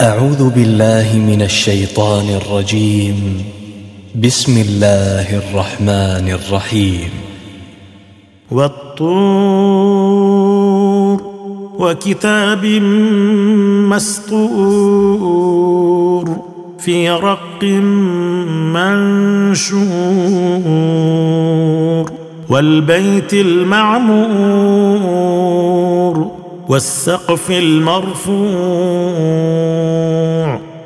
أعوذ بالله من الشيطان الرجيم. بسم الله الرحمن الرحيم. والطور وكتاب مسطور في رق منشور والبيت المعمور والسقف المرفوع.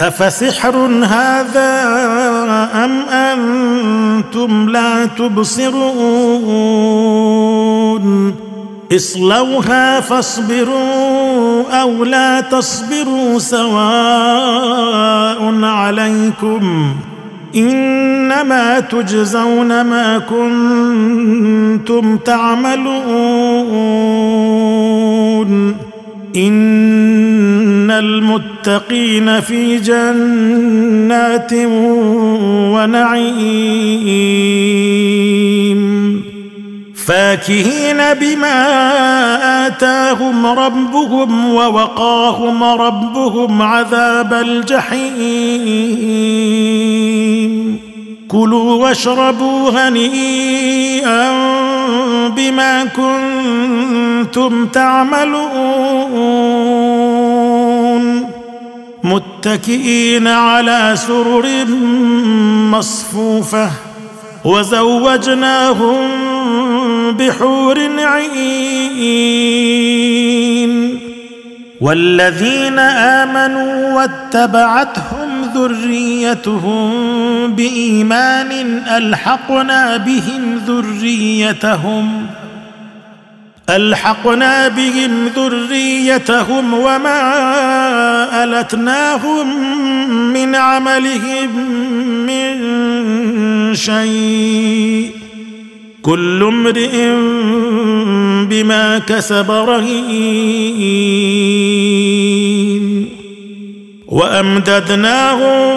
أفسحر هذا أم أنتم لا تبصرون؟ اصلوها فاصبروا أو لا تصبروا سواء عليكم إنما تجزون ما كنتم تعملون. إن المتقين في جنات ونعيم فاكهين بما اتاهم ربهم ووقاهم ربهم عذاب الجحيم كلوا واشربوا هنيئا بما كنتم تعملون متكئين على سرر مصفوفة وزوجناهم بحور عين. والذين آمنوا واتبعتهم ذريتهم بإيمان ألحقنا بهم ذريتهم ألحقنا بهم ذريتهم وما ألتناهم من عملهم من شيء. كل امرئ بما كسب رهين. وأمددناهم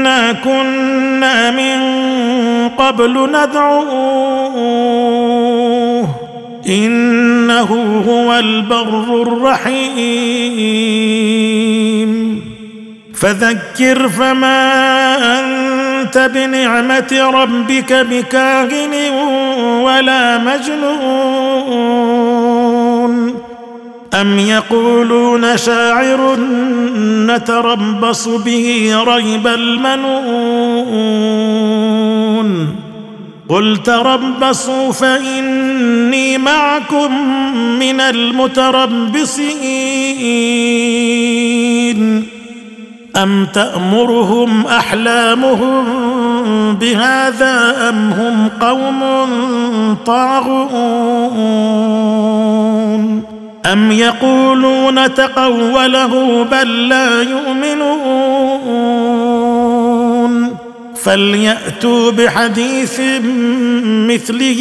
انا كنا من قبل ندعوه انه هو البر الرحيم فذكر فما انت بنعمه ربك بكاهن ولا مجنون أم يقولون شاعر نتربص به ريب المنون قل تربصوا فإني معكم من المتربصين أم تأمرهم أحلامهم بهذا أم هم قوم طاغون ام يقولون تقوله بل لا يؤمنون فلياتوا بحديث مثله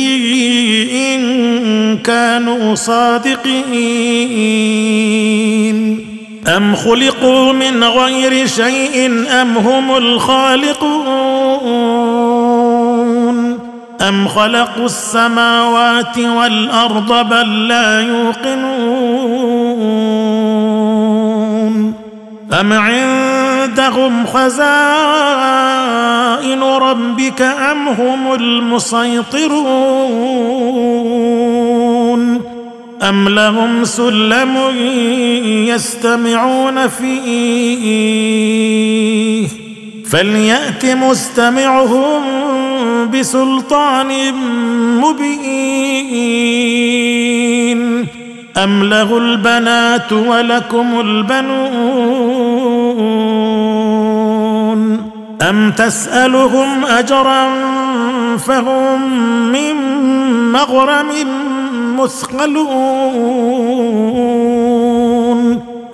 ان كانوا صادقين ام خلقوا من غير شيء ام هم الخالقون ام خلقوا السماوات والارض بل لا يوقنون ام عندهم خزائن ربك ام هم المسيطرون أم لهم سلم يستمعون فيه فليأت مستمعهم بسلطان مبين أم له البنات ولكم البنون أم تسألهم أجرا فهم من مغرم مثقلون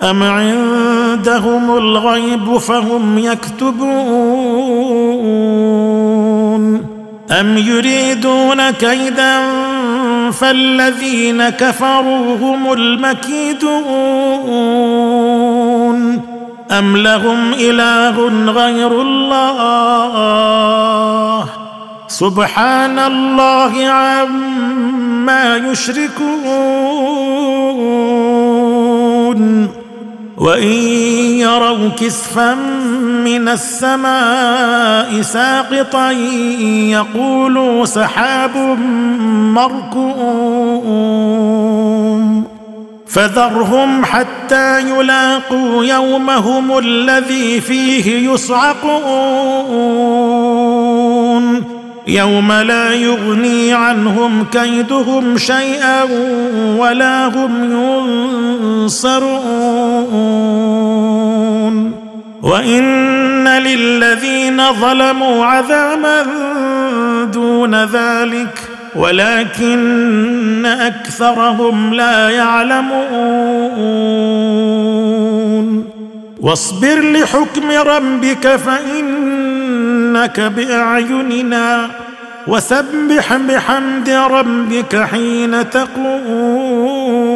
أم عندهم الغيب فهم يكتبون أم يريدون كيدا فالذين كفروا هم المكيدون أم لهم إله غير الله؟ سبحان الله عما يشركون. وإن يروا كسفا من السماء ساقطا يقولوا سحاب مركوم. فذرهم حتى يلاقوا يومهم الذي فيه يصعقون. يوم لا يغني عنهم كيدهم شيئا ولا هم ينصرون. وإن ظلموا عذابا دون ذلك ولكن أكثرهم لا يعلمون. واصبر لحكم ربك فان انك بأعيننا وسبح بحمد ربك حين تقوم.